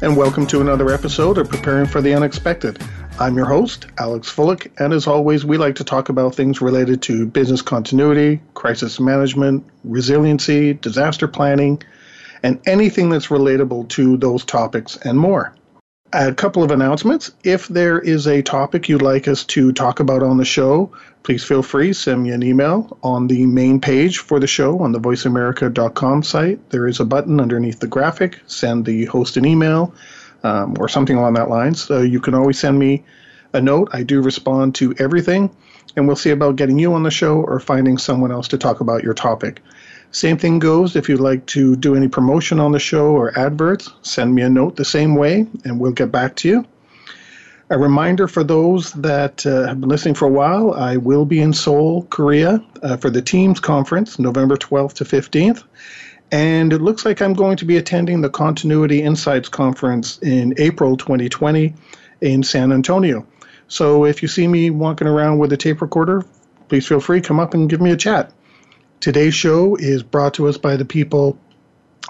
and welcome to another episode of Preparing for the Unexpected. I'm your host, Alex Fullick, and as always, we like to talk about things related to business continuity, crisis management, resiliency, disaster planning, and anything that's relatable to those topics and more. A couple of announcements. If there is a topic you'd like us to talk about on the show, please feel free send me an email on the main page for the show on the voiceamerica.com site. There is a button underneath the graphic. Send the host an email um, or something along that line. So you can always send me a note. I do respond to everything, and we'll see about getting you on the show or finding someone else to talk about your topic. Same thing goes if you'd like to do any promotion on the show or adverts, send me a note the same way and we'll get back to you. A reminder for those that uh, have been listening for a while I will be in Seoul, Korea uh, for the TIEMS Conference, November 12th to 15th. And it looks like I'm going to be attending the Continuity Insights Conference in April 2020 in San Antonio. So if you see me walking around with a tape recorder, please feel free come up and give me a chat. Today's show is brought to us by the people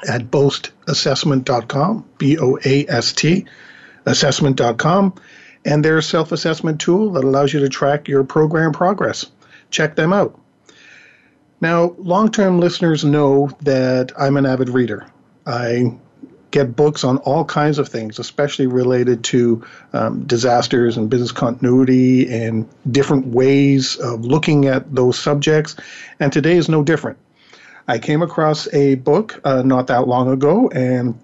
at boastassessment.com, B O A S T, assessment.com, and their self assessment tool that allows you to track your program progress. Check them out. Now, long term listeners know that I'm an avid reader. I get books on all kinds of things, especially related to um, disasters and business continuity and different ways of looking at those subjects. And today is no different. I came across a book uh, not that long ago, and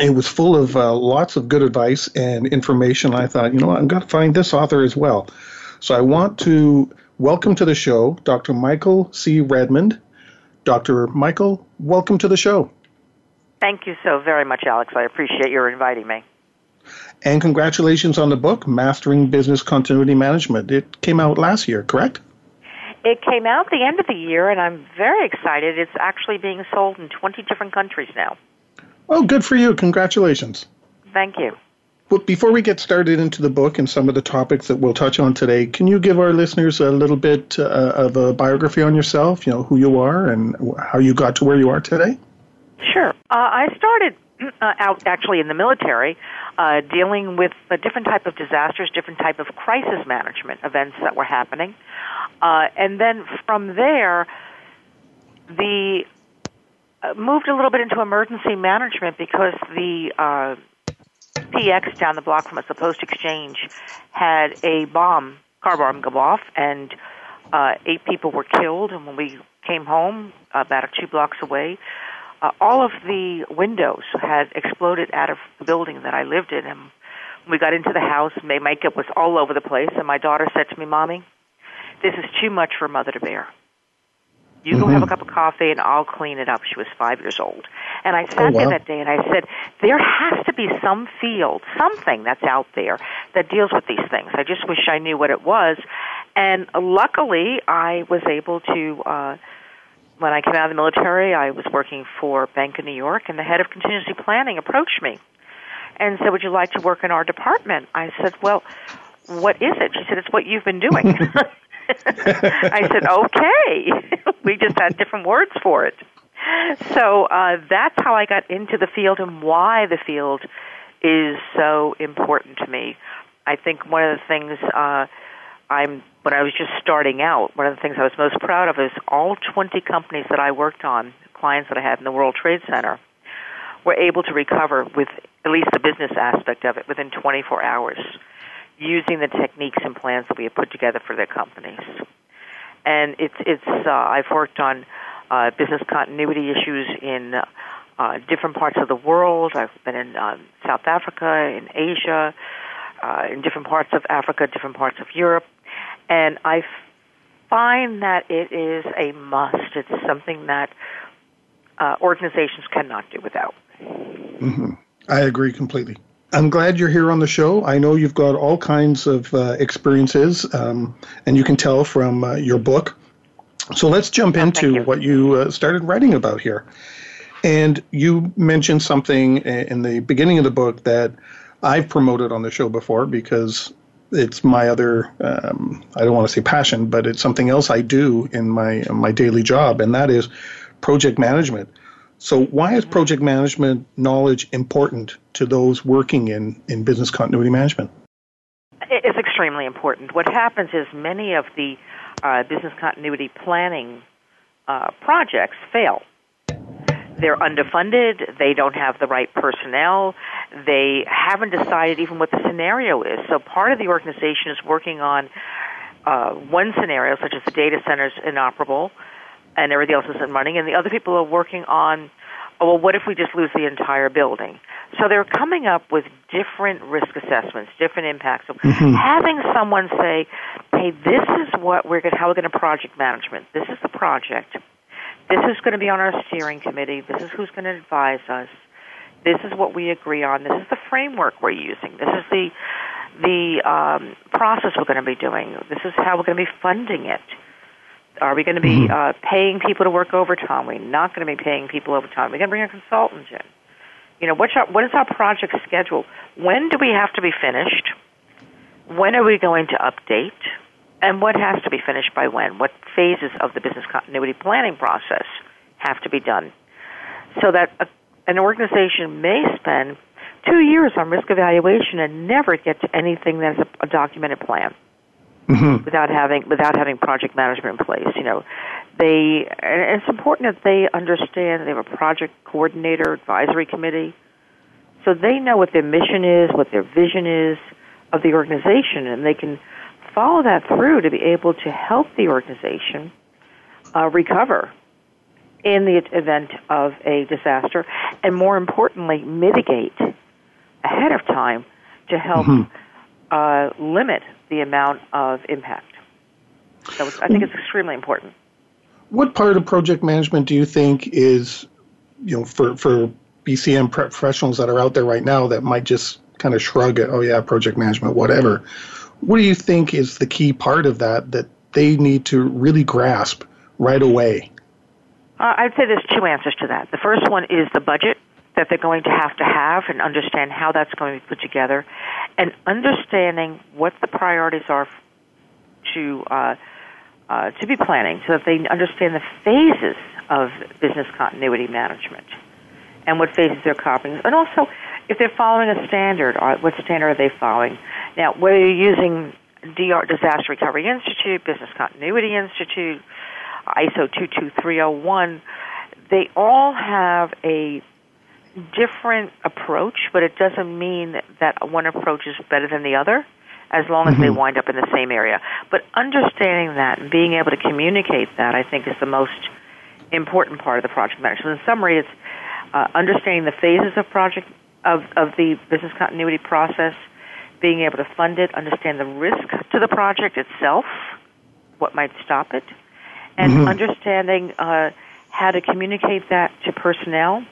it was full of uh, lots of good advice and information. I thought, you know, I'm going to find this author as well. So I want to welcome to the show Dr. Michael C. Redmond. Dr. Michael, welcome to the show. Thank you so very much, Alex. I appreciate your inviting me. And congratulations on the book, Mastering Business Continuity Management. It came out last year, correct? It came out the end of the year, and I'm very excited. It's actually being sold in 20 different countries now. Oh, good for you. Congratulations. Thank you. But before we get started into the book and some of the topics that we'll touch on today, can you give our listeners a little bit uh, of a biography on yourself, you know, who you are and how you got to where you are today? Sure. Uh, I started uh, out actually in the military, uh, dealing with a different type of disasters, different type of crisis management events that were happening, uh, and then from there, the uh, moved a little bit into emergency management because the uh, PX down the block from us, the Post Exchange, had a bomb, car bomb go off, and uh, eight people were killed. And when we came home, about two blocks away, uh, all of the windows had exploded out of the building that I lived in. And we got into the house, my makeup was all over the place, and my daughter said to me, Mommy, this is too much for mother to bear. You mm-hmm. go have a cup of coffee and I'll clean it up. She was five years old. And I sat oh, wow. there that day and I said, there has to be some field, something that's out there that deals with these things. I just wish I knew what it was. And luckily, I was able to uh, when I came out of the military, I was working for Bank of New York, and the head of contingency planning approached me and said, "Would you like to work in our department?" I said, "Well, what is it?" She said, "It's what you've been doing." I said, "Okay." we just had different words for it. So uh, that's how I got into the field and why the field is so important to me. I think one of the things uh, I'm when I was just starting out, one of the things I was most proud of is all 20 companies that I worked on, clients that I had in the World Trade Center, were able to recover with at least the business aspect of it within 24 hours using the techniques and plans that we have put together for their companies. And it's it's uh, I've worked on uh, business continuity issues in uh, different parts of the world. I've been in uh, South Africa, in Asia, uh, in different parts of Africa, different parts of Europe, and I find that it is a must. It's something that uh, organizations cannot do without. Mm-hmm. I agree completely. I'm glad you're here on the show. I know you've got all kinds of uh, experiences, um, and you can tell from uh, your book. So let's jump oh, into you. what you uh, started writing about here. And you mentioned something in the beginning of the book that I've promoted on the show before because it's my other um, I don't want to say passion, but it's something else I do in my my daily job, and that is project management. So, why is project management knowledge important to those working in, in business continuity management? It's extremely important. What happens is many of the uh, business continuity planning uh, projects fail. They're underfunded, they don't have the right personnel, they haven't decided even what the scenario is. So, part of the organization is working on uh, one scenario, such as the data centers inoperable and everything else isn't running, and the other people are working on, oh, well, what if we just lose the entire building? So they're coming up with different risk assessments, different impacts. So mm-hmm. having someone say, hey, this is what we're going, how we're going to project management. This is the project. This is going to be on our steering committee. This is who's going to advise us. This is what we agree on. This is the framework we're using. This is the the um, process we're going to be doing. This is how we're going to be funding it. Are we going to be mm-hmm. uh, paying people to work overtime? We're not going to be paying people overtime. We're going to bring a consultant in. You know, what's our, what is our project schedule? When do we have to be finished? When are we going to update? And what has to be finished by when? What phases of the business continuity planning process have to be done? So that a, an organization may spend two years on risk evaluation and never get to anything that's a, a documented plan mm-hmm. without having without having project management in place. You know, they and it's important that they understand they have a project coordinator, advisory committee, so they know what their mission is, what their vision is of the organization, and they can follow that through to be able to help the organization uh, recover in the event of a disaster, and more importantly, mitigate ahead of time to help mm-hmm. uh, limit the amount of impact. So I think it's extremely important. What part of project management do you think is, you know, for, for BCM professionals that are out there right now that might just kind of shrug at, oh yeah, project management, whatever. What do you think is the key part of that that they need to really grasp right away? Uh, I'd say there's two answers to that. The first one is the budget that they're going to have to have and understand how that's going to be put together, and understanding what the priorities are to uh, uh, to be planning, so that they understand the phases of business continuity management and what phases they're copying, and also if they're following a standard, uh, what standard are they following? Now, whether you're using DR, Disaster Recovery Institute, Business Continuity Institute, ISO 22301, they all have a different approach, but it doesn't mean that one approach is better than the other as long as mm-hmm. they wind up in the same area. But understanding that and being able to communicate that, I think, is the most important part of the project management. In summary, it's uh, understanding the phases of project of, of the business continuity process, being able to fund it, understand the risk to the project itself, what might stop it, and mm-hmm. understanding uh, how to communicate that to personnel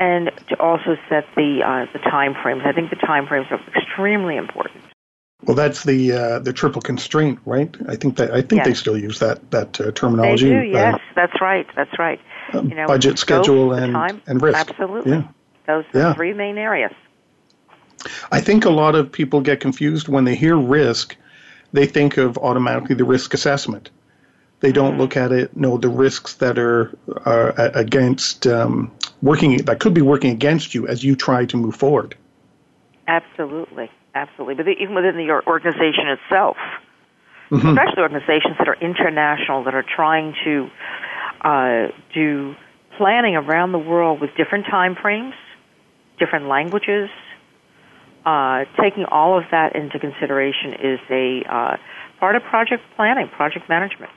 and to also set the uh, the time frames. I think the time frames are extremely important. Well, that's the uh, the triple constraint, right? I think that I think yes. they still use that that uh, terminology. They do. Yes, uh, that's right. That's right. Um, you know, budget, scope, schedule, and time, and risk. Absolutely. Yeah. Those are yeah. three main areas. I think a lot of people get confused when they hear risk. They think of automatically the risk assessment they don't mm-hmm. look at it, know the risks that are, are against um, working that could be working against you as you try to move forward. Absolutely, absolutely. But even within the organization itself, mm-hmm. especially organizations that are international that are trying to uh, do planning around the world with different time frames, different languages. Uh, taking all of that into consideration is a uh, part of project planning, project management.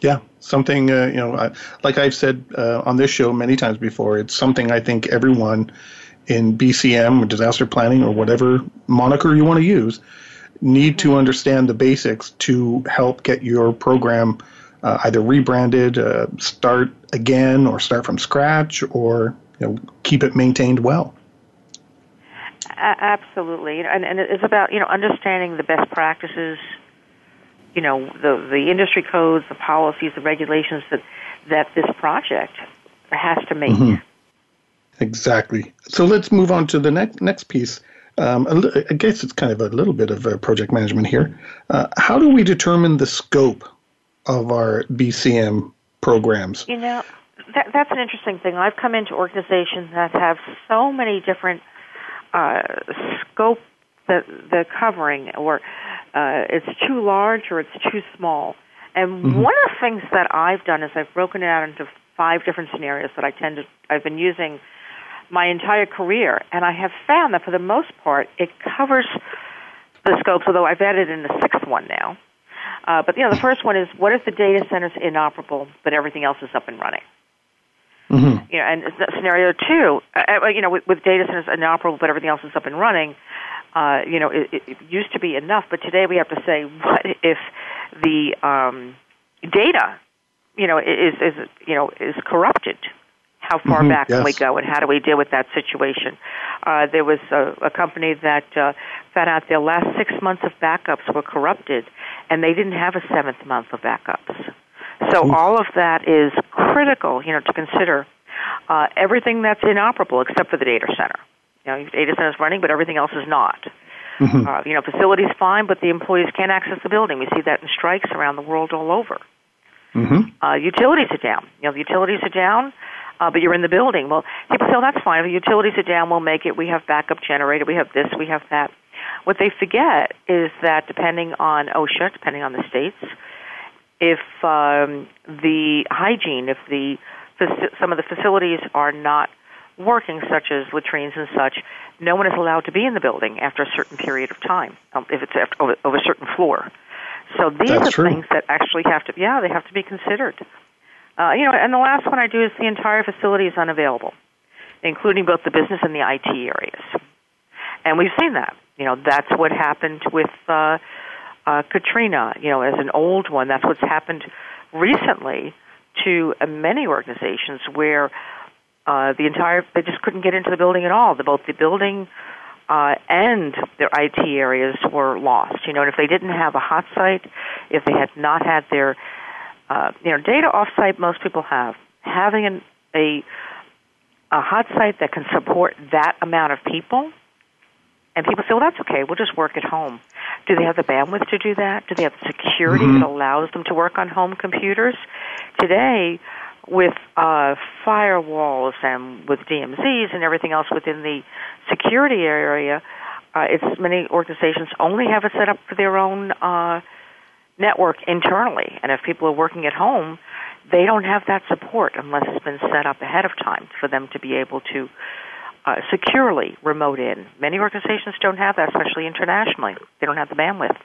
Yeah, something uh, you know, I, like I've said uh, on this show many times before. It's something I think everyone in BCM or disaster planning or whatever moniker you want to use need to understand the basics to help get your program uh, either rebranded, uh, start again, or start from scratch, or you know, keep it maintained well? absolutely, and, and it's about you know understanding the best practices, you know the the industry codes, the policies, the regulations that that this project has to meet. Mm-hmm. Exactly. So let's move on to the next next piece. Um, I guess it's kind of a little bit of project management here. Uh, how do we determine the scope of our BCM programs? You know, that, that's an interesting thing. I've come into organizations that have so many different uh, scope that they're covering, or uh, it's too large or it's too small. And mm-hmm. one of the things that I've done is I've broken it out into five different scenarios that I tend to I've been using my entire career, and I have found that for the most part it covers the scopes. Although I've added in a sixth one now. Uh, but you know, the first one is what if the data center is inoperable, but everything else is up and running? Mm-hmm. You know, and scenario two, uh, uh, you know, with, with data centers inoperable, but everything else is up and running. Uh, you know, it, it used to be enough, but today we have to say, what if the um, data, you know, is is you know is corrupted? How far mm-hmm, back yes. can we go, and how do we deal with that situation? Uh, there was a, a company that uh, found out their last six months of backups were corrupted, and they didn't have a seventh month of backups. So mm-hmm. all of that is critical, you know, to consider. Uh, everything that's inoperable except for the data center. You know, data center is running, but everything else is not. Mm-hmm. Uh, you know, facilities fine, but the employees can't access the building. We see that in strikes around the world all over. Mm-hmm. Uh, utilities are down. You know, the utilities are down, uh, but you're in the building. Well, people say, oh, that's fine. If the utilities are down, we'll make it. We have backup generator. We have this. We have that. What they forget is that depending on OSHA, depending on the states, if um, the hygiene, if the some of the facilities are not working, such as latrines and such, no one is allowed to be in the building after a certain period of time, um, if it's of, of a certain floor. So these That's are true. things that actually have to, yeah, they have to be considered. Uh, you know, and the last one I do is the entire facility is unavailable, including both the business and the IT areas. And we've seen that. You know, that's what happened with uh, uh, Katrina. You know, as an old one, that's what's happened recently to uh, many organizations where uh, the entire they just couldn't get into the building at all. The, both the building uh, and their IT areas were lost. You know, and if they didn't have a hot site, if they had not had their uh, you know data offsite, most people have having an, a a hot site that can support that amount of people. And people say, well, that's okay. We'll just work at home. Do they have the bandwidth to do that? Do they have the security mm-hmm. that allows them to work on home computers? Today, with uh, firewalls and with DMZs and everything else within the security area, uh, it's many organizations only have it set up for their own uh, network internally, and if people are working at home, they don't have that support unless it's been set up ahead of time for them to be able to uh, securely remote in. Many organizations don't have that, especially internationally. They don't have the bandwidth.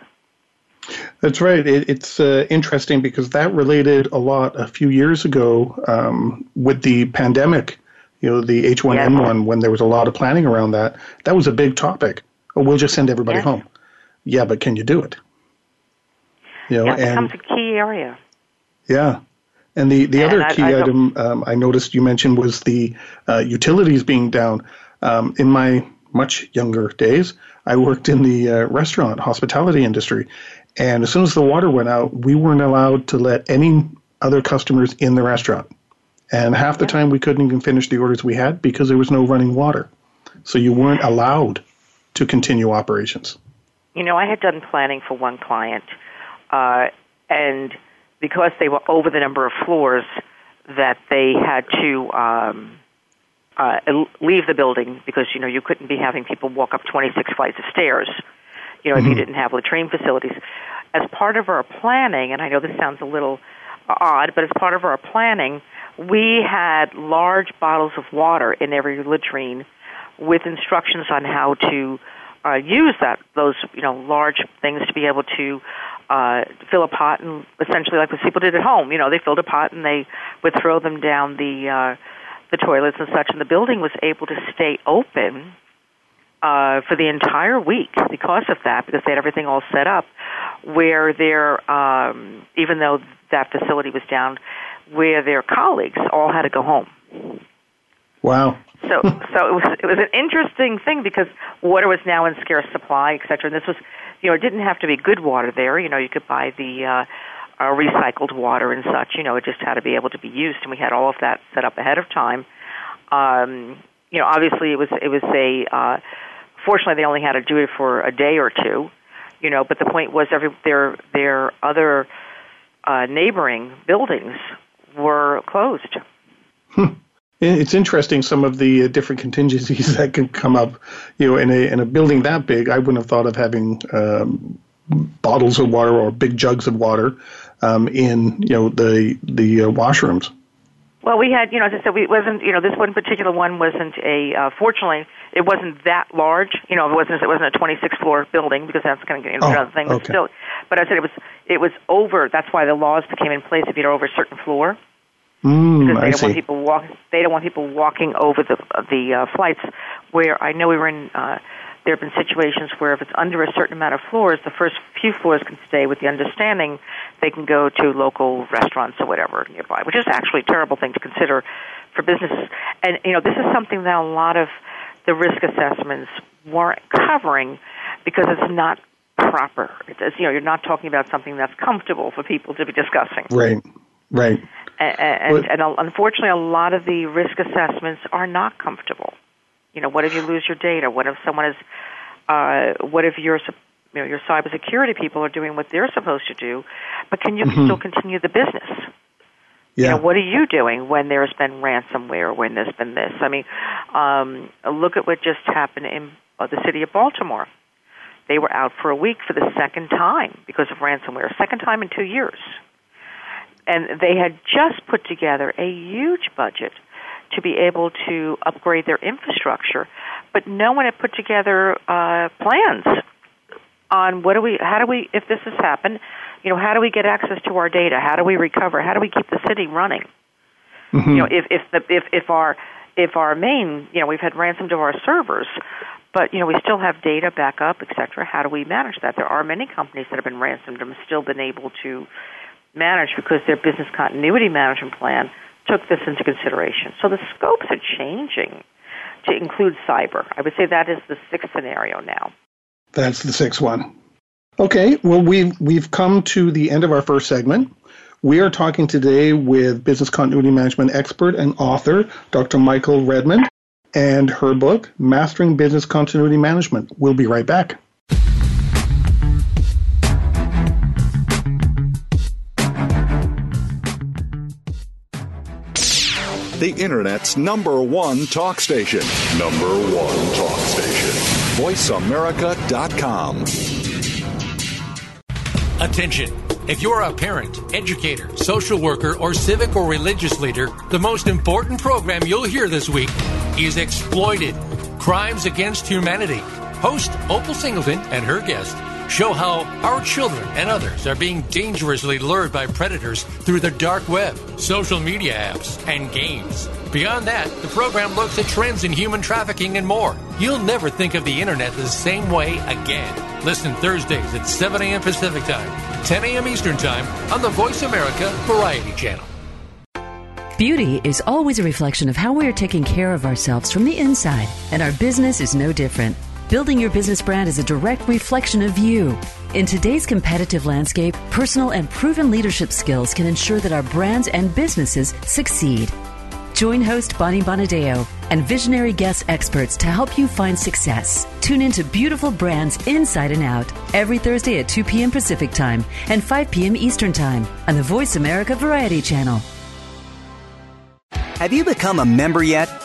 That's right. It, it's uh, interesting because that related a lot a few years ago um, with the pandemic. You know, the H1N1 yes. when there was a lot of planning around that. That was a big topic. Oh, we'll just send everybody yes. home. Yeah, but can you do it? You know, yeah, it becomes a key area. Yeah. And the, the and other I, key I item um, I noticed you mentioned was the uh, utilities being down. Um, in my much younger days, I worked in the uh, restaurant hospitality industry, and as soon as the water went out, we weren't allowed to let any other customers in the restaurant. And half the time we couldn't even finish the orders we had because there was no running water. So you weren't allowed to continue operations. You know, I had done planning for one client, uh, and because they were over the number of floors that they had to um, uh, leave the building because you know you couldn't be having people walk up 26 flights of stairs you know, mm-hmm. if you didn't have latrine facilities. As part of our planning, and I know this sounds a little odd, but as part of our planning, we had large bottles of water in every latrine with instructions on how to uh, use that those you know large things to be able to uh, fill a pot and essentially like what people did at home. You know, they filled a pot and they would throw them down the uh, the toilets and such, and the building was able to stay open uh, for the entire week because of that, because they had everything all set up, where their um, even though that facility was down, where their colleagues all had to go home. Wow. So, so it was it was an interesting thing because water was now in scarce supply, et cetera. And this was, you know, it didn't have to be good water there. You know, you could buy the uh, uh, recycled water and such. You know, it just had to be able to be used, and we had all of that set up ahead of time. Um, you know, obviously it was it was a. Uh, fortunately, they only had to do it for a day or two. You know, but the point was, every their their other uh, neighboring buildings were closed. Hmm. It's interesting some of the uh, different contingencies that can come up. You know, in a in a building that big, I wouldn't have thought of having um, bottles of water or big jugs of water um, in you know the the uh, washrooms. Well, we had, you know, as I said, we wasn't, you know, this one particular one wasn't a. Uh, fortunately, it wasn't that large. You know, it wasn't. It wasn't a 26 floor building because that's going to get into oh, another thing. But okay. still, but I said it was. It was over. That's why the laws became in place if you're over a certain floor. Mm, because they I don't see. want people walk. They don't want people walking over the the uh, flights. Where I know we were in. Uh, there have been situations where if it's under a certain amount of floors, the first few floors can stay with the understanding they can go to local restaurants or whatever nearby, which is actually a terrible thing to consider for businesses. And you know, this is something that a lot of the risk assessments weren't covering because it's not proper. It's, you know, you're not talking about something that's comfortable for people to be discussing. Right. Right. And, and, and unfortunately, a lot of the risk assessments are not comfortable. You know, what if you lose your data? What if someone is, uh, what if your, you know, your cybersecurity people are doing what they're supposed to do, but can you Mhm. still continue the business? Yeah. You know, what are you doing when there's been ransomware, when there's been this? I mean, um, look at what just happened in uh, the city of Baltimore. They were out for a week for the second time because of ransomware, second time in two years. And they had just put together a huge budget to be able to upgrade their infrastructure, but no one had put together uh, plans on what do we, how do we, if this has happened, you know, how do we get access to our data? How do we recover? How do we keep the city running? Mhm. You know, if if the if if our if our main, you know, we've had ransom to our servers, but you know, we still have data backup, et cetera. How do we manage that? There are many companies that have been ransomed and still been able to manage because their business continuity management plan took this into consideration. So the scopes are changing to include cyber. I would say that is the sixth scenario now. That's the sixth one. Okay, well we've we've come to the end of our first segment. We are talking today with business continuity management expert and author Dr. Michael Redmond and her book Mastering Business Continuity Management. We'll be right back. The Internet's number one talk station. Number one talk station. VoiceAmerica.com. Attention. If you're a parent, educator, social worker, or civic or religious leader, the most important program you'll hear this week is Exploited Crimes Against Humanity. Host Opal Singleton and her guest show how our children and others are being dangerously lured by predators through the dark web, social media apps, and games. Beyond that, the program looks at trends in human trafficking and more. You'll never think of the internet the same way again. Listen Thursdays at 7 a.m. Pacific Time, 10 a.m. Eastern Time on the Voice America Variety Channel. Beauty is always a reflection of how we are taking care of ourselves from the inside, and our business is no different. Building your business brand is a direct reflection of you. In today's competitive landscape, personal and proven leadership skills can ensure that our brands and businesses succeed. Join host Bonnie Bonadeo and visionary guest experts to help you find success. Tune into Beautiful Brands Inside and Out every Thursday at 2 p.m. Pacific Time and 5 p.m. Eastern Time on the Voice America Variety Channel. Have you become a member yet?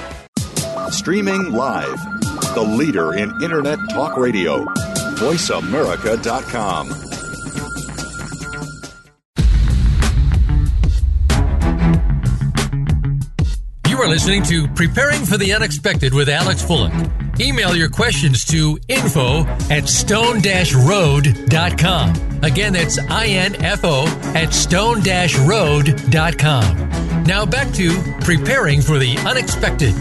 Streaming live. The leader in Internet talk radio. VoiceAmerica.com. You are listening to Preparing for the Unexpected with Alex Fullick. Email your questions to info at stone road.com. Again, that's info at stone road.com. Now back to preparing for the unexpected.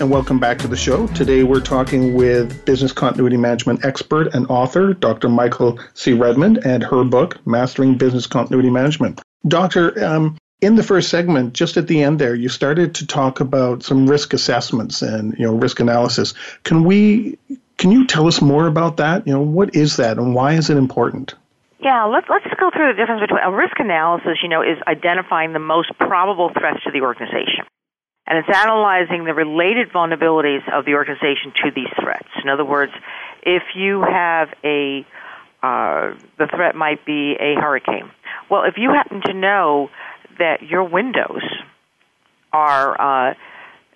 And welcome back to the show. Today we're talking with business continuity management expert and author, Dr. Michael C. Redmond, and her book, Mastering Business Continuity Management. Doctor, um, in the first segment, just at the end there, you started to talk about some risk assessments and you know risk analysis. Can we can you tell us more about that? You know, what is that and why is it important? Yeah, let's let's go through the difference between a risk analysis. You know, is identifying the most probable threats to the organization, and it's analyzing the related vulnerabilities of the organization to these threats. In other words, if you have a uh, the threat might be a hurricane. Well, if you happen to know that your windows are, uh,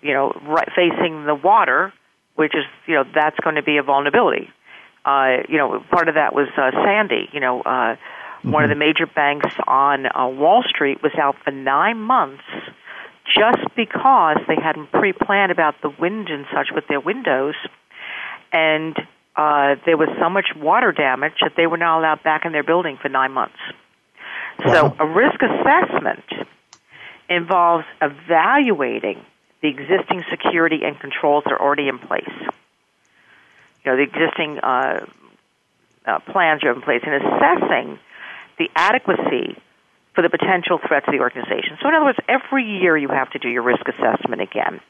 you know, right facing the water, which is, you know, that's going to be a vulnerability. Uh, you know, part of that was uh, Sandy. You know, uh, mm-hmm. one of the major banks on uh, Wall Street was out for nine months just because they hadn't pre-planned about the wind and such with their windows, and uh, there was so much water damage that they were not allowed back in their building for nine months. So a risk assessment involves evaluating the existing security and controls that are already in place. You know, the existing uh, uh, plans are in place and assessing the adequacy for the potential threat to the organization. So, in other words, every year you have to do your risk assessment again.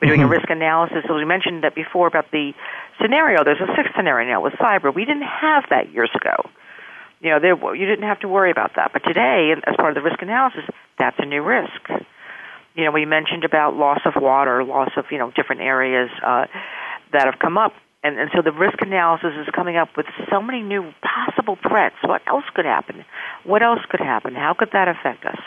We're doing mm-hmm. a risk analysis. So we mentioned that before about the scenario. There's a sixth scenario now with cyber. We didn't have that years ago. You know, there, you didn't have to worry about that. But today, as part of the risk analysis, that's a new risk. You know, we mentioned about loss of water, loss of, you know, different areas uh, that have come up. And, and so the risk analysis is coming up with so many new possible threats. What else could happen? What else could happen? How could that affect us?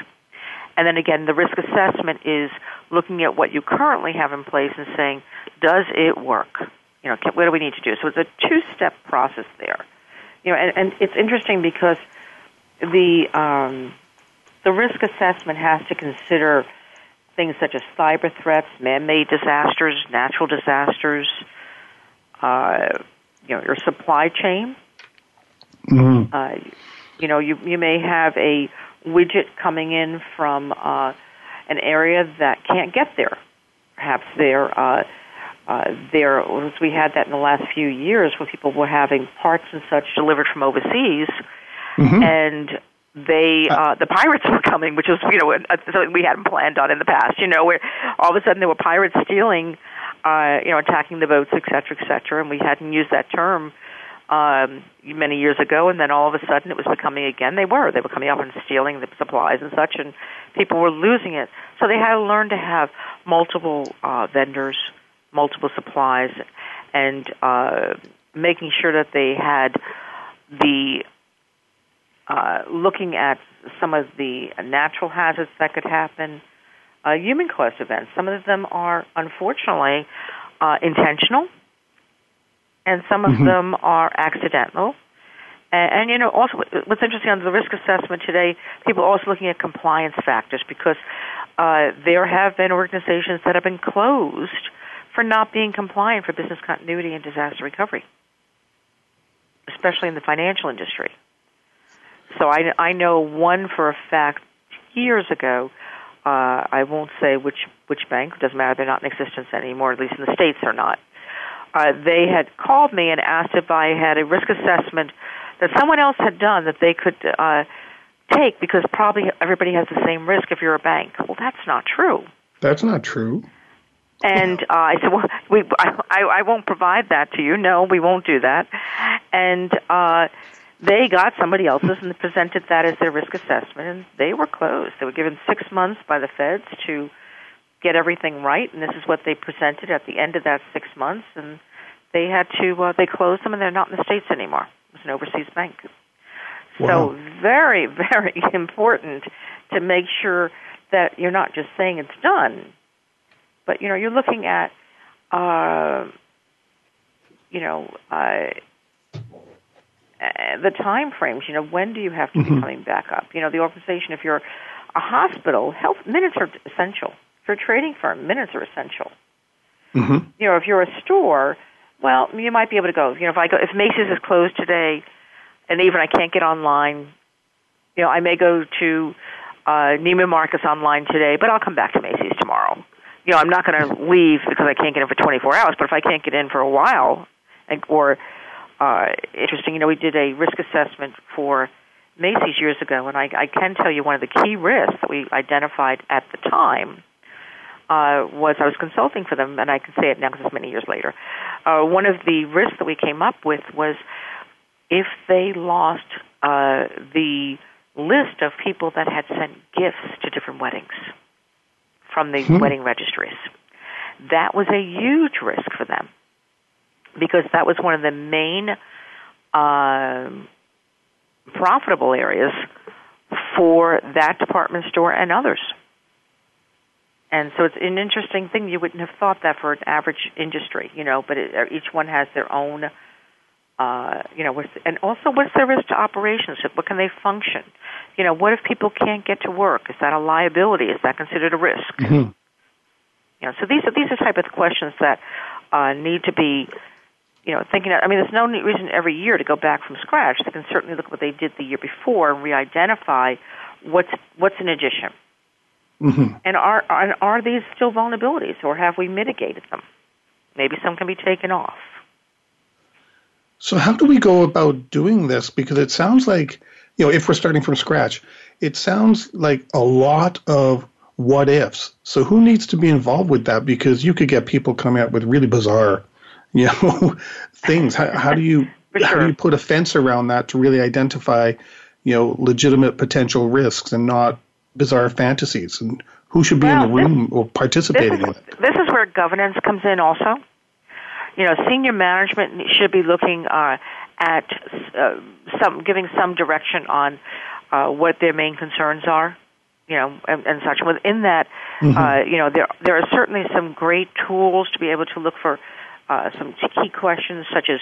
And then again, the risk assessment is looking at what you currently have in place and saying, does it work? You know, what do we need to do? So it's a two-step process there you know, and, and it's interesting because the um, the risk assessment has to consider things such as cyber threats, man-made disasters, natural disasters, uh, you know, your supply chain. Mm-hmm. Uh, you know, you you may have a widget coming in from uh, an area that can't get there. Perhaps they're uh, uh, there was we had that in the last few years where people were having parts and such delivered from overseas, mm-hmm. and they uh, uh the pirates were coming, which was you know something we hadn't planned on in the past. You know, where all of a sudden there were pirates stealing, uh, you know, attacking the boats, et cetera, et cetera, and we hadn't used that term um, many years ago, and then all of a sudden it was becoming again. They were they were coming up and stealing the supplies and such, and people were losing it. So they had to learn to have multiple uh, vendors multiple supplies, and uh, making sure that they had the uh, looking at some of the natural hazards that could happen, uh, human caused events. Some of them are unfortunately uh, intentional, and some of mm-hmm. them are accidental. And, and, you know, also what's interesting on the risk assessment today, people are also looking at compliance factors because uh, there have been organizations that have been closed for not being compliant for business continuity and disaster recovery, especially in the financial industry. So I, I know one for a fact years ago. Uh, I won't say which which bank. Doesn't matter. They're not in existence anymore. At least in the states, they're not. Uh, they had called me and asked if I had a risk assessment that someone else had done that they could uh, take because probably everybody has the same risk if you're a bank. Well, that's not true. That's not true. And uh, I said, well, we, I, I won't provide that to you. No, we won't do that. And uh, they got somebody else's and presented that as their risk assessment, and they were closed. They were given six months by the feds to get everything right, and this is what they presented at the end of that six months. And they had to, uh, they closed them, and they're not in the states anymore. It was an overseas bank. Wow. So very, very important to make sure that you're not just saying it's done but you know, you're looking at, uh, you know, uh, the time frames. You know, when do you have to mm-hmm. be coming back up? You know, the organization. If you're a hospital, health minutes are essential. For a trading firm, minutes are essential. Mm-hmm. You know, if you're a store, well, you might be able to go. You know, if I go, if Macy's is closed today, and even I can't get online, you know, I may go to uh, Neiman Marcus online today, but I'll come back to Macy's tomorrow. You know, I'm not going to leave because I can't get in for 24 hours. But if I can't get in for a while, and, or uh, interesting, you know, we did a risk assessment for Macy's years ago, and I, I can tell you one of the key risks that we identified at the time uh, was I was consulting for them, and I can say it now because it's many years later. Uh, one of the risks that we came up with was if they lost uh, the list of people that had sent gifts to different weddings from the Hmm. wedding registries. That was a huge risk for them because that was one of the main um profitable areas for that department store and others. And so it's an interesting thing. You wouldn't have thought that for an average industry, you know, but it, each one has their own, uh, you know, what's, and also what's their risk to operations? What can they function? You know, what if people can't get to work? Is that a liability? Is that considered a risk? Mm-hmm. You know, so these are these are type of questions that uh, need to be, you know, thinking. I mean, there's no reason every year to go back from scratch. They can certainly look at what they did the year before and re-identify what's what's an addition. Mm-hmm. And are, are are these still vulnerabilities, or have we mitigated them? Maybe some can be taken off. So how do we go about doing this? Because it sounds like, you know, if we're starting from scratch, it sounds like a lot of what ifs. So who needs to be involved with that? Because you could get people coming up with really bizarre, you know, things. How, how do you For how do you put a fence around that to really identify, you know, legitimate potential risks and not bizarre fantasies? And who should be in the Well, this- room or This participating is, in it? this is where governance comes in also. You know, senior management should be looking uh, at uh, some, giving some direction on uh, what their main concerns are. You know, and, and such. Within that, uh, you know, there there are certainly some great tools to be able to look for uh, some key questions such as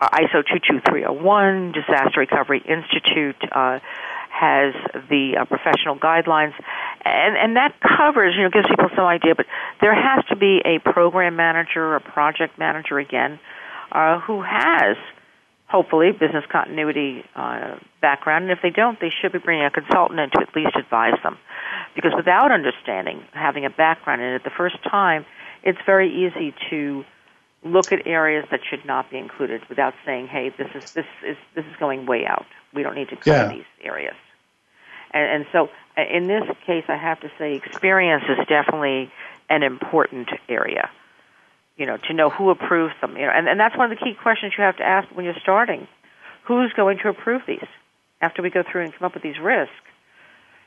uh, ISO 22301, Disaster Recovery Institute uh, has the uh, professional guidelines, and and that covers you know gives people some idea. But there has to be a program manager, a project manager again, uh, who has hopefully business continuity uh, background, and if they don't, they should be bringing a consultant in to at least advise them, because without understanding, having a background in it the first time, it's very easy to look at areas that should not be included without saying, "Hey, this is this is this is going way out. We don't need to cover Yeah. these areas." And, and so, uh, in this case, I have to say, experience is definitely an important area. You know, to know who approves them. You know, and, and that's one of the key questions you have to ask when you're starting: Who's going to approve these? After we go through and come up with these risks,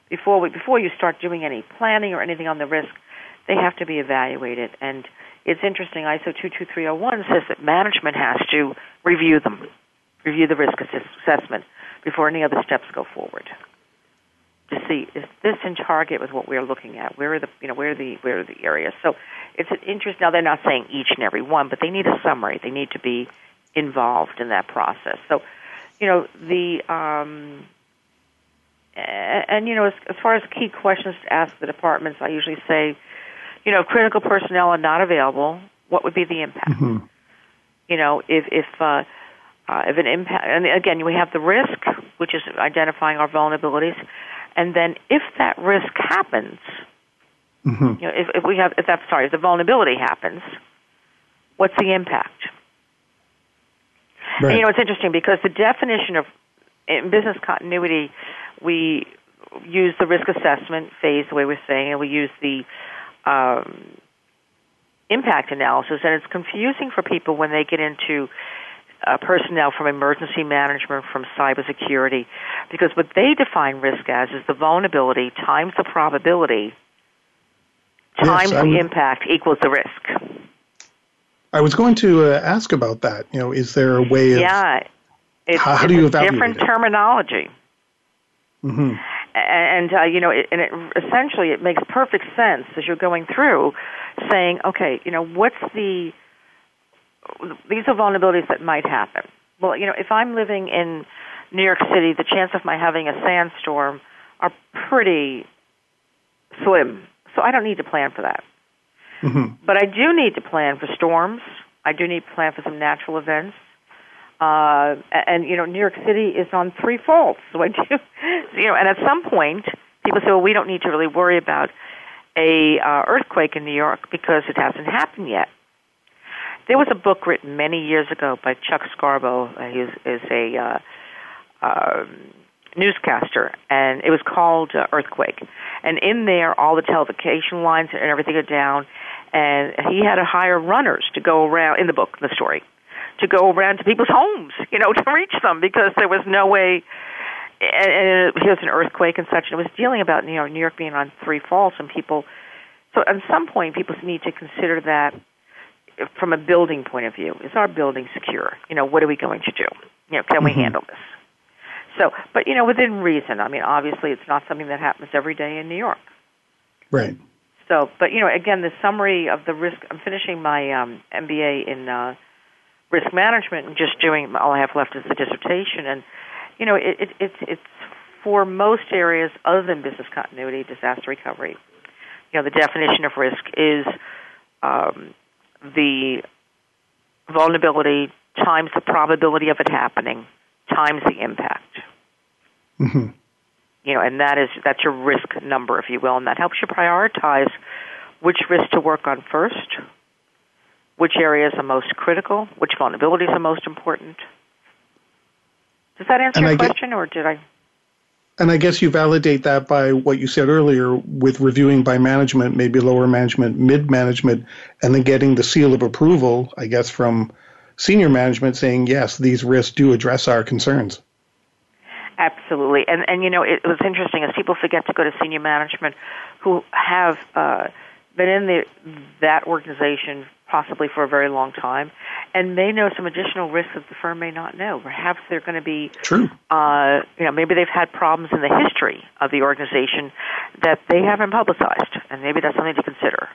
before we before you start doing any planning or anything on the risk, they have to be evaluated. And it's interesting. ISO 22301 says that management has to review them, review the risk assessment before any other steps go forward to see is this in target with what we're looking at? Where are the you know where are the where are the areas? So it's an interest. Now they're not saying each and every one, but they need a summary. They need to be involved in that process. So you know the um, and you know as, as far as key questions to ask the departments, I usually say, you know, critical personnel are not available. What would be the impact? You know, if if uh, uh, if an impact, and again, we have the risk, which is identifying our vulnerabilities, and then if that risk happens, hmm you know, if, if we have, if that sorry, if the vulnerability happens, what's the impact? Right. And, you know, it's interesting because the definition of in business continuity, we use the risk assessment phase, the way we're saying, and we use the um, impact analysis, and it's confusing for people when they get into uh, personnel from emergency management, from cybersecurity, because what they define risk as is the vulnerability times the probability times I the impact equals the risk. I was going to uh, ask about that. You know, is there a way of Yeah, it's, How- how do you evaluate different it? terminology. hmm and uh, you know, it, and it, essentially, it makes perfect sense as you're going through, saying, okay, you know, what's the these are vulnerabilities that might happen. Well, you know, if I'm living in New York City, the chance of my having a sandstorm are pretty slim. So I don't need to plan for that. Mm-hmm. But I do need to plan for storms. I do need to plan for some natural events. Uh, and you know, New York City is on three faults, so I do. You know, and at some point, people say, "Well, we don't need to really worry about a uh, earthquake in New York because it hasn't happened yet." There was a book written many years ago by Chuck Scarborough. Uh, he is, is a uh, uh, newscaster, and it was called uh, Earthquake. And in there, all the television lines and everything are down, and he had to hire runners to go around in the book, the story, to go around to people's homes, you know, to reach them because there was no way. And, and it was an earthquake and such, and it was dealing about you know New York being on three faults, and people. So at some point, people need to consider that from a building point of view. Is our building secure? You know, what are we going to do? You know, can mm-hmm. we handle this? So, but you know, within reason. I mean, obviously, it's not something that happens every day in New York. Right. So, but you know, again, the summary of the risk. I'm finishing my um, MBA in uh, risk management and just doing. All I have left is the dissertation, and you know, it, it, it's it's for most areas other than business continuity, disaster recovery. You know, the definition of risk is um, the vulnerability times the probability of it happening times the impact. Mm-hmm. You know, and that is that's your risk number, if you will, and that helps you prioritize which risks to work on first, which areas are most critical, which vulnerabilities are most important. Does that answer and your I question, or did I? And I guess you validate that by what you said earlier with reviewing by management, maybe lower management, mid management, and then getting the seal of approval, I guess, from senior management saying, yes, these risks do address our concerns. Absolutely. And, and you know, it was interesting as people forget to go to senior management who have uh, been in the, that organization possibly for a very long time and may know some additional risks that the firm may not know. Perhaps they're going to be true. Uh, you know, maybe they've had problems in the history of the organization that they haven't publicized, and maybe that's something to consider.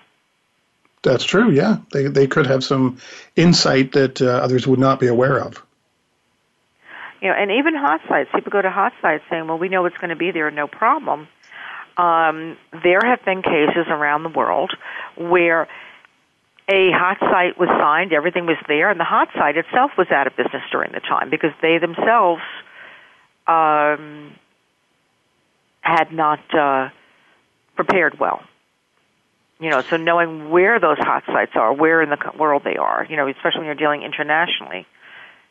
That's true. Yeah, they they could have some insight that uh, others would not be aware of. You know, and even hot sites. People go to hot sites saying, "Well, we know it's going to be there, no problem." Um, there have been cases around the world where a hot site was signed, everything was there, and the hot site itself was out of business during the time because they themselves um, had not uh, prepared well you know, so knowing where those hot sites are, where in the world they are, you know, especially when you're dealing internationally,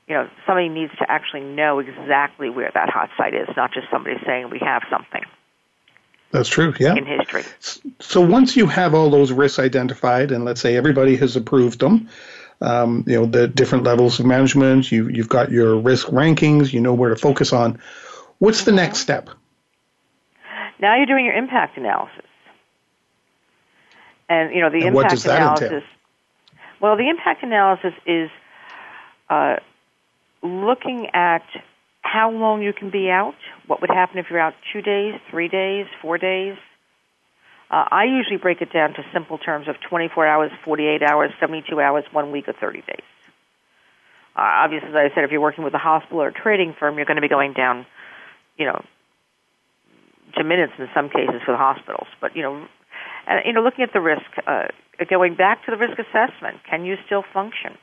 you know, somebody needs to actually know exactly where that hot site is, not just somebody saying we have something. That's true, yeah. In history. So once you have all those risks identified, and let's say everybody has approved them, um, you know, the different levels of management, you, you've got your risk rankings, you know where to focus on. What's the next step? Now you're doing your impact analysis. And you know the and impact analysis. Entail? Well, the impact analysis is uh, looking at how long you can be out. What would happen if you're out two days, three days, four days? Uh, I usually break it down to simple terms of 24 hours, 48 hours, 72 hours, one week, or 30 days. Uh, obviously, as I said, if you're working with a hospital or a trading firm, you're going to be going down, you know, to minutes in some cases for the hospitals. But you know, and you know, looking at the risk, uh, going back to the risk assessment, can you still function?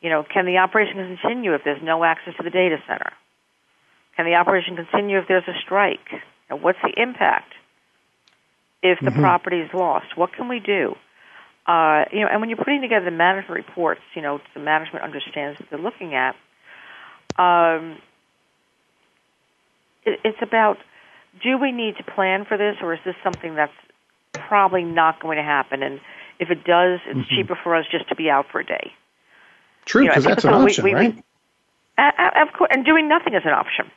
You know, can the operation continue if there's no access to the data center? Can the operation continue if there's a strike? And what's the impact if the mm-hmm. property is lost? What can we do? Uh, you know, and when you're putting together the management reports, you know, the management understands what they're looking at. Um, it, it's about do we need to plan for this, or is this something that's probably not going to happen. And if it does, it's mm-hmm. cheaper for us just to be out for a day. True, because you know, that's an option, we, we, right? We, of course, and doing nothing is an option.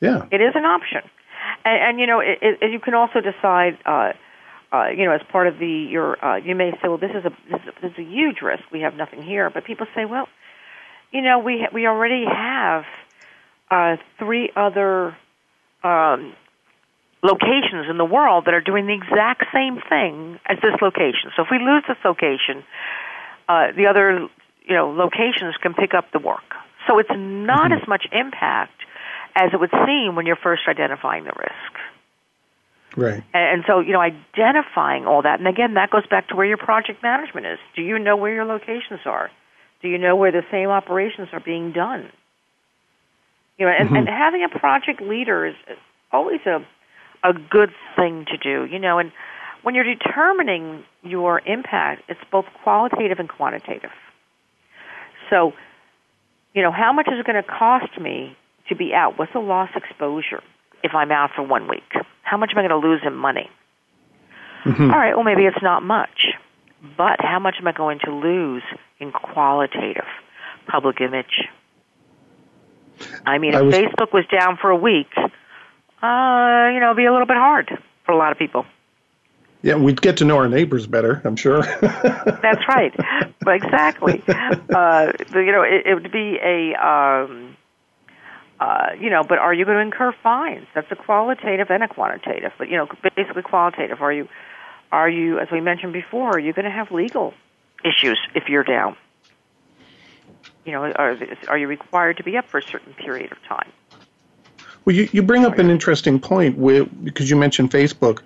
Yeah, it is an option, and, and you know, it, it, you can also decide. Uh, uh, you know, as part of the your, uh, you may say, well, this is a this is, this is a huge risk. We have nothing here, but people say, well, you know, we we already have uh, three other um, locations in the world that are doing the exact same thing as this location. So if we lose this location, uh, the other you know locations can pick up the work. So it's not mm-hmm. as much impact as it would seem when you're first identifying the risk. Right. And, so, you know, identifying all that, and again, that goes back to where your project management is. Do you know where your locations are? Do you know where the same operations are being done? You know, and, mm-hmm. and having a project leader is always a a good thing to do. You know, and when you're determining your impact, it's both qualitative and quantitative. So, you know, how much is it going to cost me to be out? What's the loss exposure if I'm out for one week? How much am I going to lose in money? Mm-hmm. All right, well, maybe it's not much, but how much am I going to lose in qualitative public image? I mean, I if was... Facebook was down for a week, uh, you know, it'd be a little bit hard for a lot of people. Yeah, we'd get to know our neighbors better, I'm sure. That's right. exactly. Uh, you know, it, it would be a, um, uh, you know, but are you going to incur fines? That's a qualitative and a quantitative. But you know, basically qualitative. Are you, are you, as we mentioned before, are you going to have legal issues if you're down? You know, are are you required to be up for a certain period of time? Well, you, you bring up an interesting point with, because you mentioned Facebook.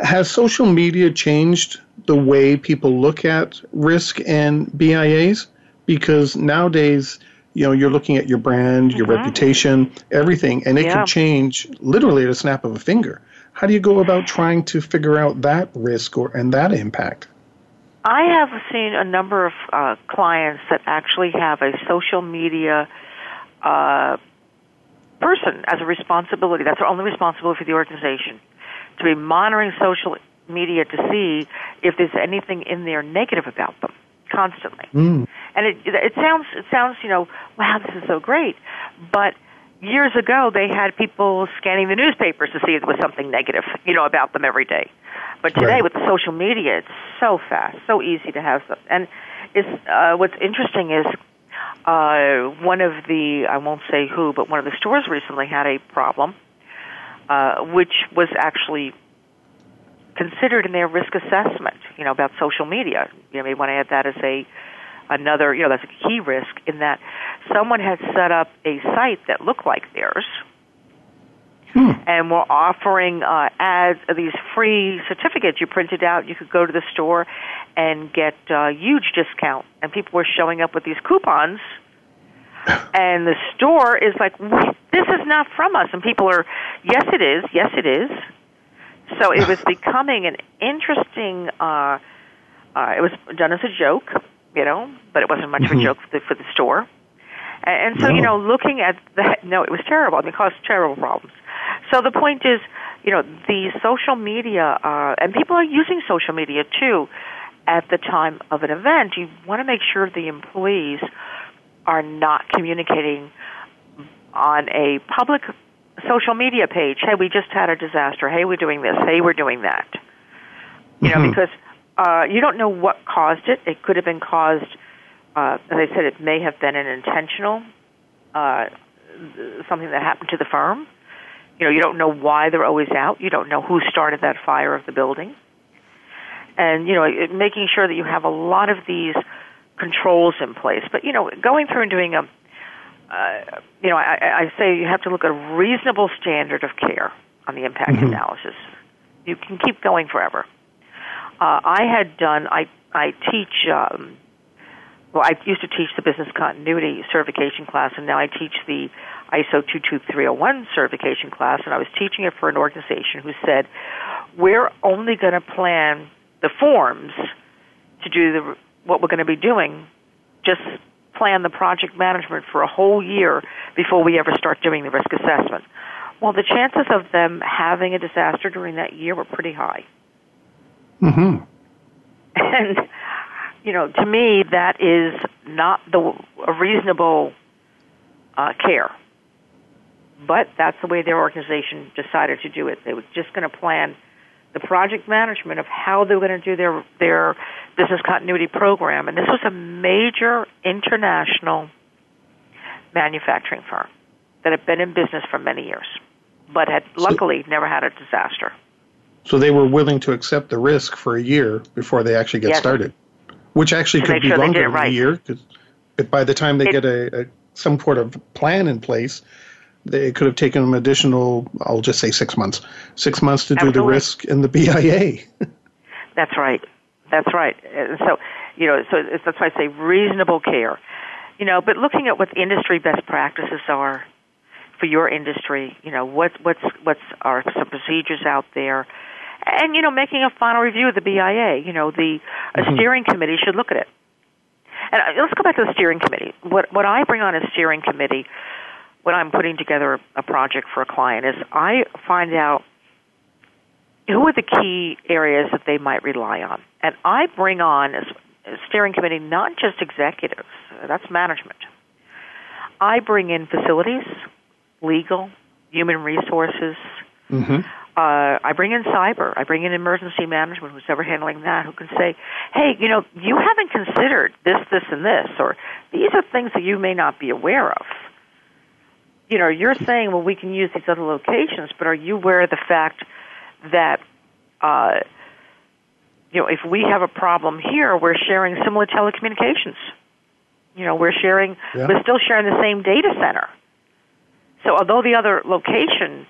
Has social media changed the way people look at risk and BIAs? Because nowadays, you know, you're looking at your brand, your mm-hmm. reputation, everything, and it yeah. can change literally at a snap of a finger. How do you go about trying to figure out that risk or and that impact? I have seen a number of uh, clients that actually have a social media uh, person as a responsibility. That's their only responsibility for the organization to be monitoring social media to see if there's anything in there negative about them constantly. Mm. And it it sounds it sounds you know wow this is so great, but years ago they had people scanning the newspapers to see if there was something negative you know about them every day. But today right. with the social media, it's so fast, so easy to have. Some, and is uh, what's interesting is uh, one of the I won't say who, but one of the stores recently had a problem, uh, which was actually considered in their risk assessment. You know about social media. You know, may want to add that as a another. You know, that's a key risk in that someone had set up a site that looked like theirs. Hmm. And we're offering uh, ads, these free certificates you printed out. You could go to the store and get a huge discount. And people were showing up with these coupons. And the store is like, this is not from us. And people are, yes, it is. Yes, it is. So it was becoming an interesting. Uh, uh, it was done as a joke, you know, but it wasn't much mm-hmm. of a mm-hmm. joke for the, for the store. And, and so, no. you know, looking at that, no, it was terrible. I mean, it caused terrible problems. So the point is, you know, the social media, uh, and people are using social media too at the time of an event, you want to make sure the employees are not communicating on a public social media page. Hey, we just had a disaster. Hey, we're doing this. Hey, we're doing that. You know, mm-hmm. because uh, you don't know what caused it. It could have been caused, uh, as I said, it may have been an intentional uh, something that happened to the firm. You know, you don't know why they're always out. You don't know who started that fire of the building and you know making sure that you have a lot of these controls in place. But you know, going through and doing a, uh, you know, I, I say you have to look at a reasonable standard of care on the impact mm-hmm. analysis. You can keep going forever. Uh, I had done. I I teach. Um, well, I used to teach the business continuity certification class, and now I teach the ISO 22301 certification class. And I was teaching it for an organization who said, "We're only going to plan the forms to do the what we're going to be doing. Just plan the project management for a whole year before we ever start doing the risk assessment. Well, the chances of them having a disaster during that year were pretty high. hmm And you know, to me, that is not the a reasonable uh, care. But that's the way their organization decided to do it. They were just going to plan the project management of how they were going to do their their business continuity program. And this was a major international manufacturing firm that had been in business for many years, but had luckily so, never had a disaster. So they were willing to accept the risk for a year before they actually get yes. started, which actually could be sure longer than right. a year because by the time they it, get a, a some sort of plan in place, they could have taken them additional, I'll just say six months, six months to Absolutely. do the risk in the BIA. That's right. That's right. So, you know, so that's why I say reasonable care. You know, but looking at what industry best practices are for your industry, you know, what what's what's are some procedures out there, and you know, making a final review of the BIA. You know, the Mm-hmm. steering committee should look at it. And uh, let's go back to the steering committee. What what I bring on a steering committee when I'm putting together a project for a client is I find out who are the key areas that they might rely on, and I bring on as a steering committee not just executives. That's management. I bring in facilities, legal, human resources. hmm Uh, I bring in cyber. I bring in emergency management, who's ever handling that, who can say, "Hey, you know, you haven't considered this, this, and this, or these are things that you may not be aware of." You know, you're saying, "Well, we can use these other locations," but are you aware of the fact that, uh, you know, if we have a problem here, we're sharing similar telecommunications. You know, we're sharing, Yeah. we're still sharing the same data center. So although the other location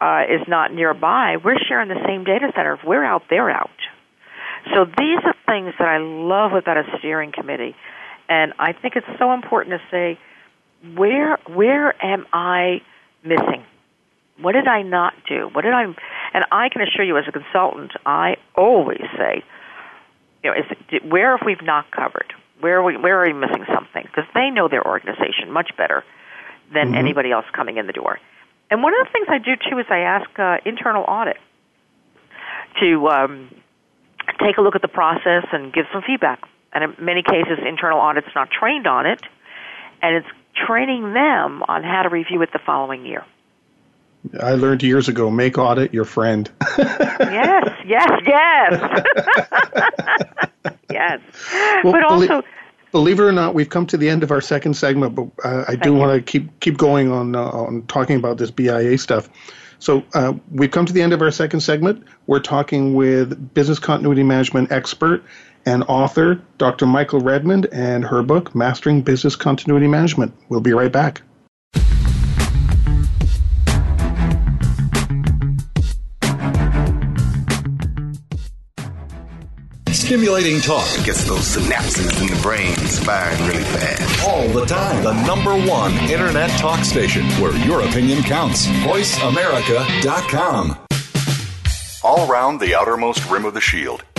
uh, is not nearby, we're sharing the same data center. If we're out, they're out. So these are things that I love about a steering committee, and I think it's so important to say, where where am I missing? What did I not do? What did I? And I can assure you, as a consultant, I always say, you know, is where have we not covered? Where are we, where are we missing something? Because they know their organization much better than anybody else coming in the door. And one of the things I do too is I ask uh, internal audit to um, take a look at the process and give some feedback. And in many cases, internal audit's not trained on it, and it's training them on how to review it the following year. I learned years ago make audit your friend. yes, yes, yes. yes. Well, but belie- also, Believe it or not, we've come to the end of our second segment, but uh, I do want to keep keep going on uh, on talking about this BIA stuff. So uh, we've come to the end of our second segment. We're talking with business continuity management expert and author Dr. Michael Redmond and her book Mastering Business Continuity Management. We'll be right back. Stimulating talk Gets those synapses in the brain firing really fast. all the time. The number one internet talk station where your opinion counts. VoiceAmerica.com. All round the outermost rim of the shield,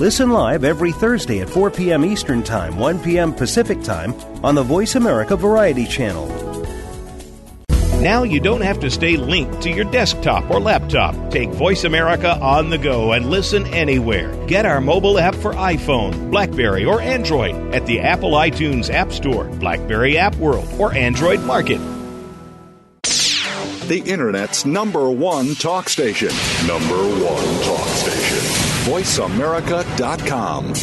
Listen live every Thursday at 4 p.m. Eastern Time, 1 p.m. Pacific Time on the Voice America Variety Channel. Now you don't have to stay linked to your desktop or laptop. Take Voice America on the go and listen anywhere. Get our mobile app for iPhone, Blackberry, or Android at the Apple iTunes App Store, Blackberry App World, or Android Market. The Internet's number one talk station. Number one talk station. VoiceAmerica.com.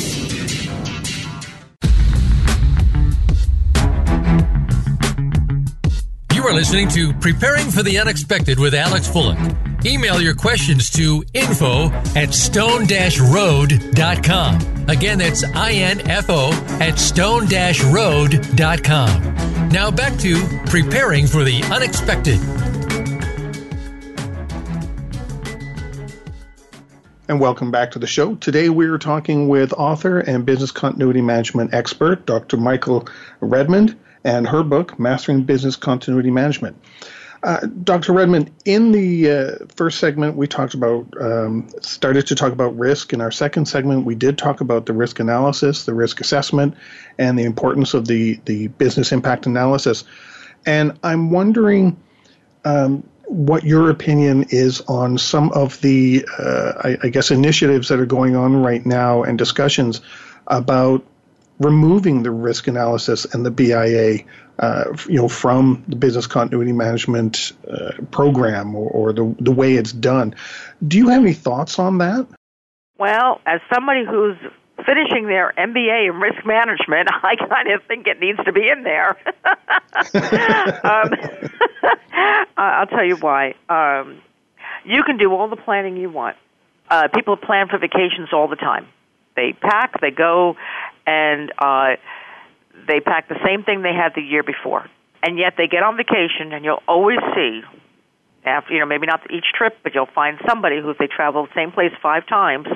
You are listening to Preparing for the Unexpected with Alex Fullick. Email your questions to info at stone-road.com. Again, that's I-N-F-O at stone-road.com. Now back to Preparing for the Unexpected. And welcome back to the show. Today we are talking with author and business continuity management expert Dr. Michael Redmond and her book, Mastering Business Continuity Management. Uh, Dr. Redmond, in the uh, first segment, we talked about, um, started to talk about risk. In our second segment, we did talk about the risk analysis, the risk assessment, and the importance of the, the business impact analysis. And I'm wondering, um, what your opinion is on some of the, uh, I, I, guess, initiatives that are going on right now and discussions about removing the risk analysis and the BIA, uh, you know, from the business continuity management uh, program or, or the the way it's done. Do you have any thoughts on that? Well, as somebody who's finishing their MBA in risk management, I kind of think it needs to be in there. um, I'll tell you why. Um, you can do all the planning you want. Uh, people plan for vacations all the time. They pack, they go, and uh, they pack the same thing they had the year before. And yet they get on vacation, and you'll always see, after you know, maybe not each trip, but you'll find somebody who, if they travel the same place five times,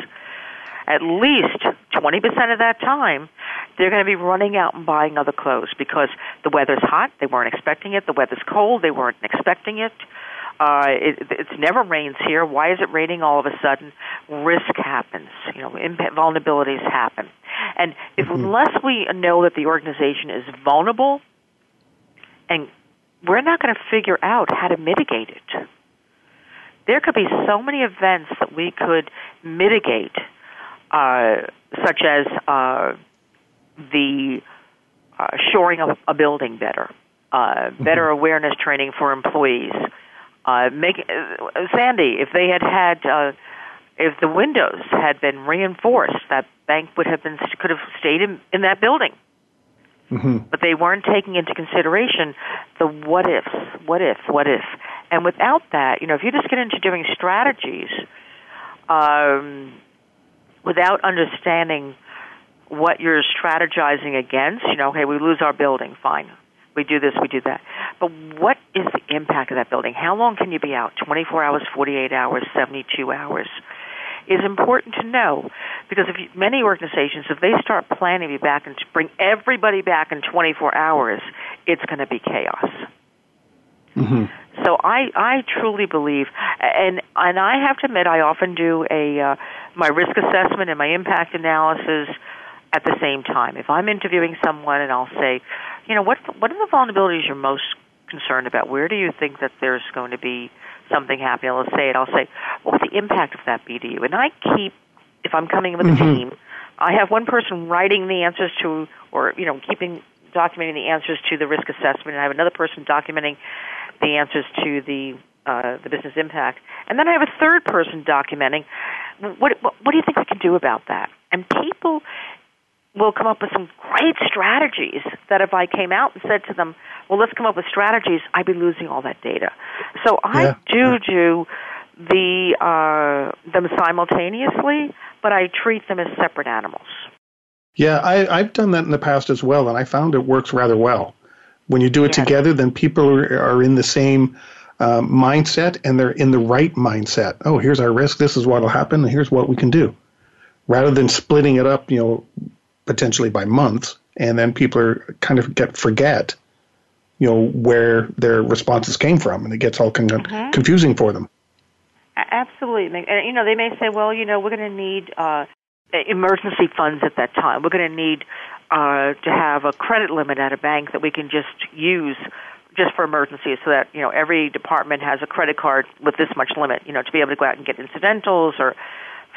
at least 20% of that time, they're going to be running out and buying other clothes because the weather's hot, they weren't expecting it. The weather's cold, they weren't expecting it. Uh, it, it's never rains here. Why is it raining all of a sudden? Risk happens. You know, impact, vulnerabilities happen, and if mm-hmm. unless we know that the organization is vulnerable, and we're not going to figure out how to mitigate it. There could be so many events that we could mitigate such as uh, the uh, shoring of a building better, uh, mm-hmm. better awareness training for employees. Uh, make uh, Sandy, if they had had, uh, if the windows had been reinforced, that bank would have been could have stayed in, in that building. Mm-hmm. But they weren't taking into consideration the what ifs, what if, what if, and without that, you know, if you just get into doing strategies, um, without understanding what you're strategizing against, you know, okay, we lose our building, fine. We do this, we do that. But what is the impact of that building? How long can you be out? 24 hours, 48 hours, 72 hours? Is important to know because if you, many organizations, if they start planning to be back and to bring everybody back in 24 hours, it's going to be chaos. Mm-hmm. So I I truly believe, and and I have to admit, I often do a uh, my risk assessment and my impact analysis at the same time. If I'm interviewing someone and I'll say, you know, what what are the vulnerabilities you're most concerned about? Where do you think that there's going to be something happening? I'll say it. I'll say, what would the impact of that be to you? And I keep, if I'm coming with mm-hmm. a team, I have one person writing the answers to, or you know, keeping documenting the answers to the risk assessment, and I have another person documenting the answers to the uh, the business impact, and then I have a third person documenting what, what what do you think we can do about that? And people will come up with some great strategies that if I came out and said to them, well, let's come up with strategies, I'd be losing all that data. So I yeah. do do the uh, them simultaneously, but I treat them as separate animals. Yeah, I, I've done that in the past as well, and I found it works rather well. When you do it yeah. together, then people are, are in the same uh, mindset and they're in the right mindset. Oh, here's our risk. This is what will happen. And here's what we can do. Rather than splitting it up, you know, potentially by months, and then people are kind of get forget, you know, where their responses came from, and it gets all of mm-hmm. confusing for them. Absolutely, and you know, they may say, well, you know, we're going to need uh, emergency funds at that time. We're going to need uh, to have a credit limit at a bank that we can just use just for emergencies so that you know every department has a credit card with this much limit you know to be able to go out and get incidentals or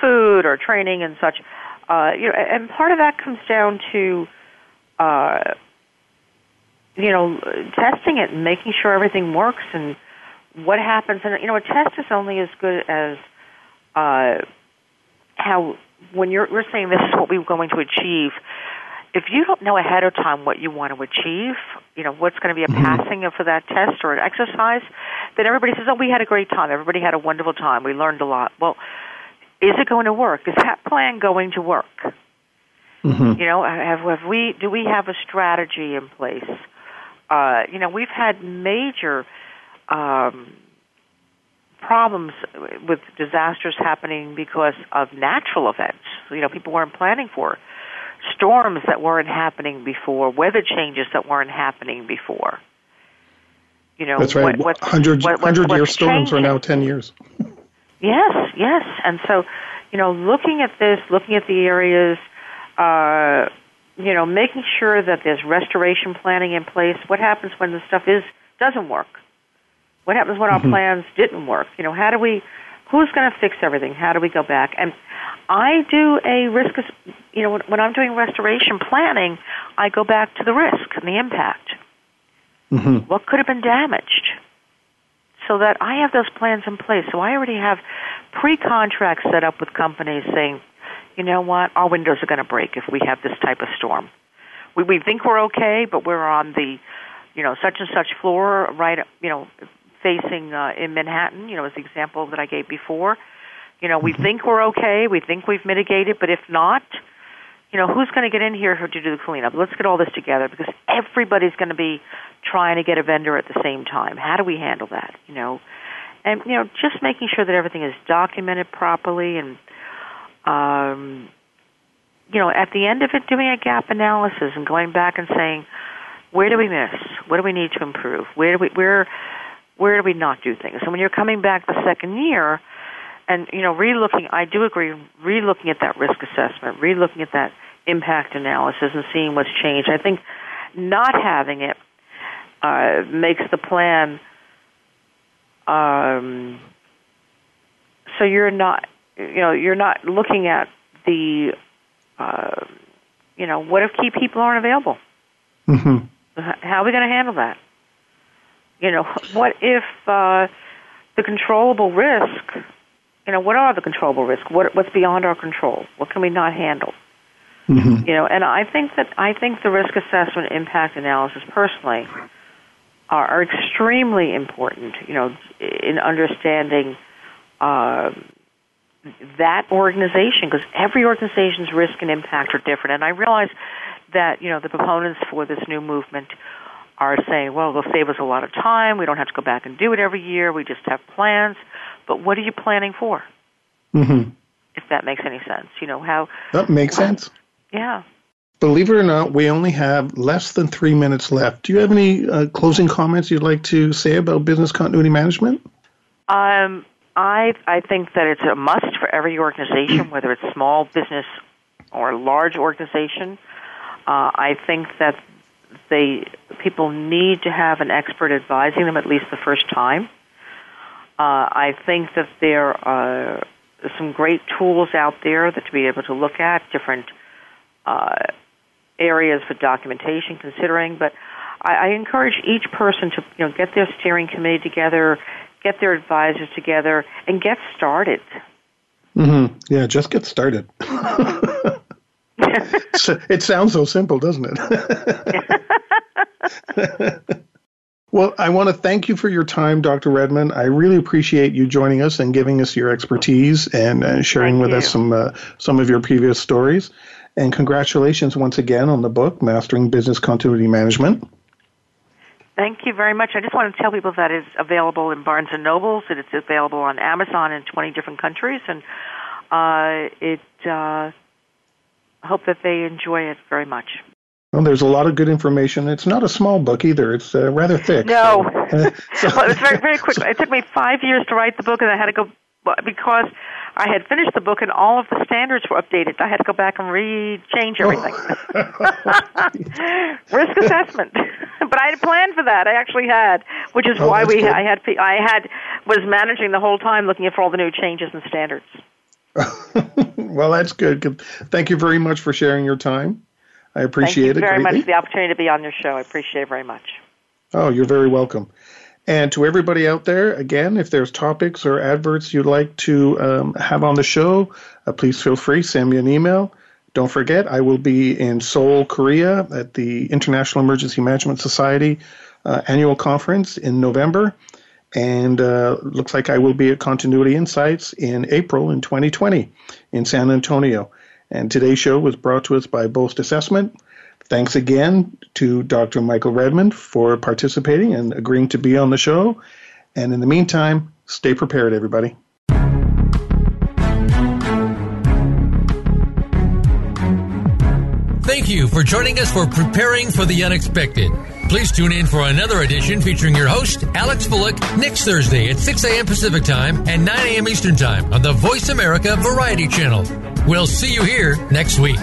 food or training and such. Uh, you know and part of that comes down to uh, you know testing it and making sure everything works and what happens. And you know a test is only as good as uh, how when you're we're saying this is what we're going to achieve. If you don't know ahead of time what you want to achieve, you know, what's going to be a mm-hmm. passing for that test or an exercise, then everybody says, oh, we had a great time. Everybody had a wonderful time. We learned a lot. Well, is it going to work? Is that plan going to work? Mm-hmm. You know, have, have we, do we have a strategy in place? Uh, you know, we've had major um, problems with disasters happening because of natural events. You know, people weren't planning for storms that weren't happening before, weather changes that weren't happening before. You know, that's right. What, hundred what, hundred year storms changing. are now ten years. Yes, yes, and so you know, looking at this, looking at the areas, uh, you know, making sure that there's restoration planning in place. What happens when the stuff is doesn't work? What happens when Mm-hmm. our plans didn't work? You know, how do we? Who's going to fix everything? How do we go back? And I do a risk. You know, when, when I'm doing restoration planning, I go back to the risk and the impact. Mm-hmm. What could have been damaged? So that I have those plans in place. So I already have pre-contracts set up with companies saying, you know what, our windows are going to break if we have this type of storm. We we think we're okay, but we're on the, you know, such and such floor, right, you know, facing uh, in Manhattan. You know, as the example that I gave before. You know, we think we're okay. We think we've mitigated, but if not, you know, who's going to get in here to do the cleanup? Let's get all this together because everybody's going to be trying to get a vendor at the same time. How do we handle that? You know, and you know, just making sure that everything is documented properly and, um, you know, at the end of it, doing a gap analysis and going back and saying, where do we miss? What do we need to improve? Where do we where where do we not do things? And when you're coming back the second year, and you know, relooking, I do agree, relooking at that risk assessment, relooking at that impact analysis, and seeing what's changed. I think not having it uh, makes the plan. Um, so you're not, you know, you're not looking at the, uh, you know, what if key people aren't available? Mm-hmm. How are we going to handle that? You know, what if uh, the controllable risk? You know, what are the controllable risks? What, what's beyond our control? What can we not handle? Mm-hmm. You know, and I think that I think the risk assessment impact analysis personally are, are extremely important. You know, in understanding uh, that organization because every organization's risk and impact are different. And I realize that you know the proponents for this new movement are saying, well, it'll save us a lot of time. We don't have to go back and do it every year. We just have plans. But what are you planning for? Mm-hmm. If that makes any sense, you know how. That makes sense. Yeah. Believe it or not, we only have less than three minutes left. Do you have any uh, closing comments you'd like to say about business continuity management? Um, I I think that it's a must for every organization, whether it's small business or large organization. Uh, I think that they people need to have an expert advising them at least the first time. Uh, I think that there are some great tools out there that to be able to look at different uh, areas for documentation, considering. But I, I encourage each person to you know get their steering committee together, get their advisors together, and get started. Mm-hmm. Yeah, just get started. It sounds so simple, doesn't it? well, I want to thank you for your time, Dr. Redmond. I really appreciate you joining us and giving us your expertise and uh, sharing Thank with you. us some uh, some of your previous stories. And congratulations once again on the book, Mastering Business Continuity Management. Thank you very much. I just want to tell people that it's available in Barnes and Nobles, that it's available on Amazon in 20 different countries, and uh, it. Uh, I hope that they enjoy it very much. Well, there's a lot of good information. It's not a small book either. It's uh, rather thick. No, so- well, it very very quick. It took me five years to write the book, and I had to go because I had finished the book and all of the standards were updated. I had to go back and re-change everything. Risk assessment, but I had planned for that. I actually had, which is Oh, why we. I had I had was managing the whole time looking for all the new changes and standards. well, that's. Good. Thank you very much for sharing your time. I appreciate Thank you it very much for the opportunity to be on your show. I appreciate it very much. Oh, you're very welcome. And to everybody out there, again, if there's topics or adverts you'd like to um, have on the show, uh, please feel free. Send me an email. Don't forget, I will be in Seoul, Korea at the International Emergency Management Society uh, annual conference in November. And uh, looks like I will be at Continuity Insights in April in 2020 in San Antonio. And today's show was brought to us by Boast Assessment. Thanks again to Dr. Michael Redmond for participating and agreeing to be on the show. And in the meantime, stay prepared, everybody. Thank you for joining us for Preparing for the Unexpected. Please tune in for another edition featuring your host, Alex Fullick, next Thursday at 6 a.m. Pacific Time and 9 a.m. Eastern Time on the Voice America Variety Channel. We'll see you here next week.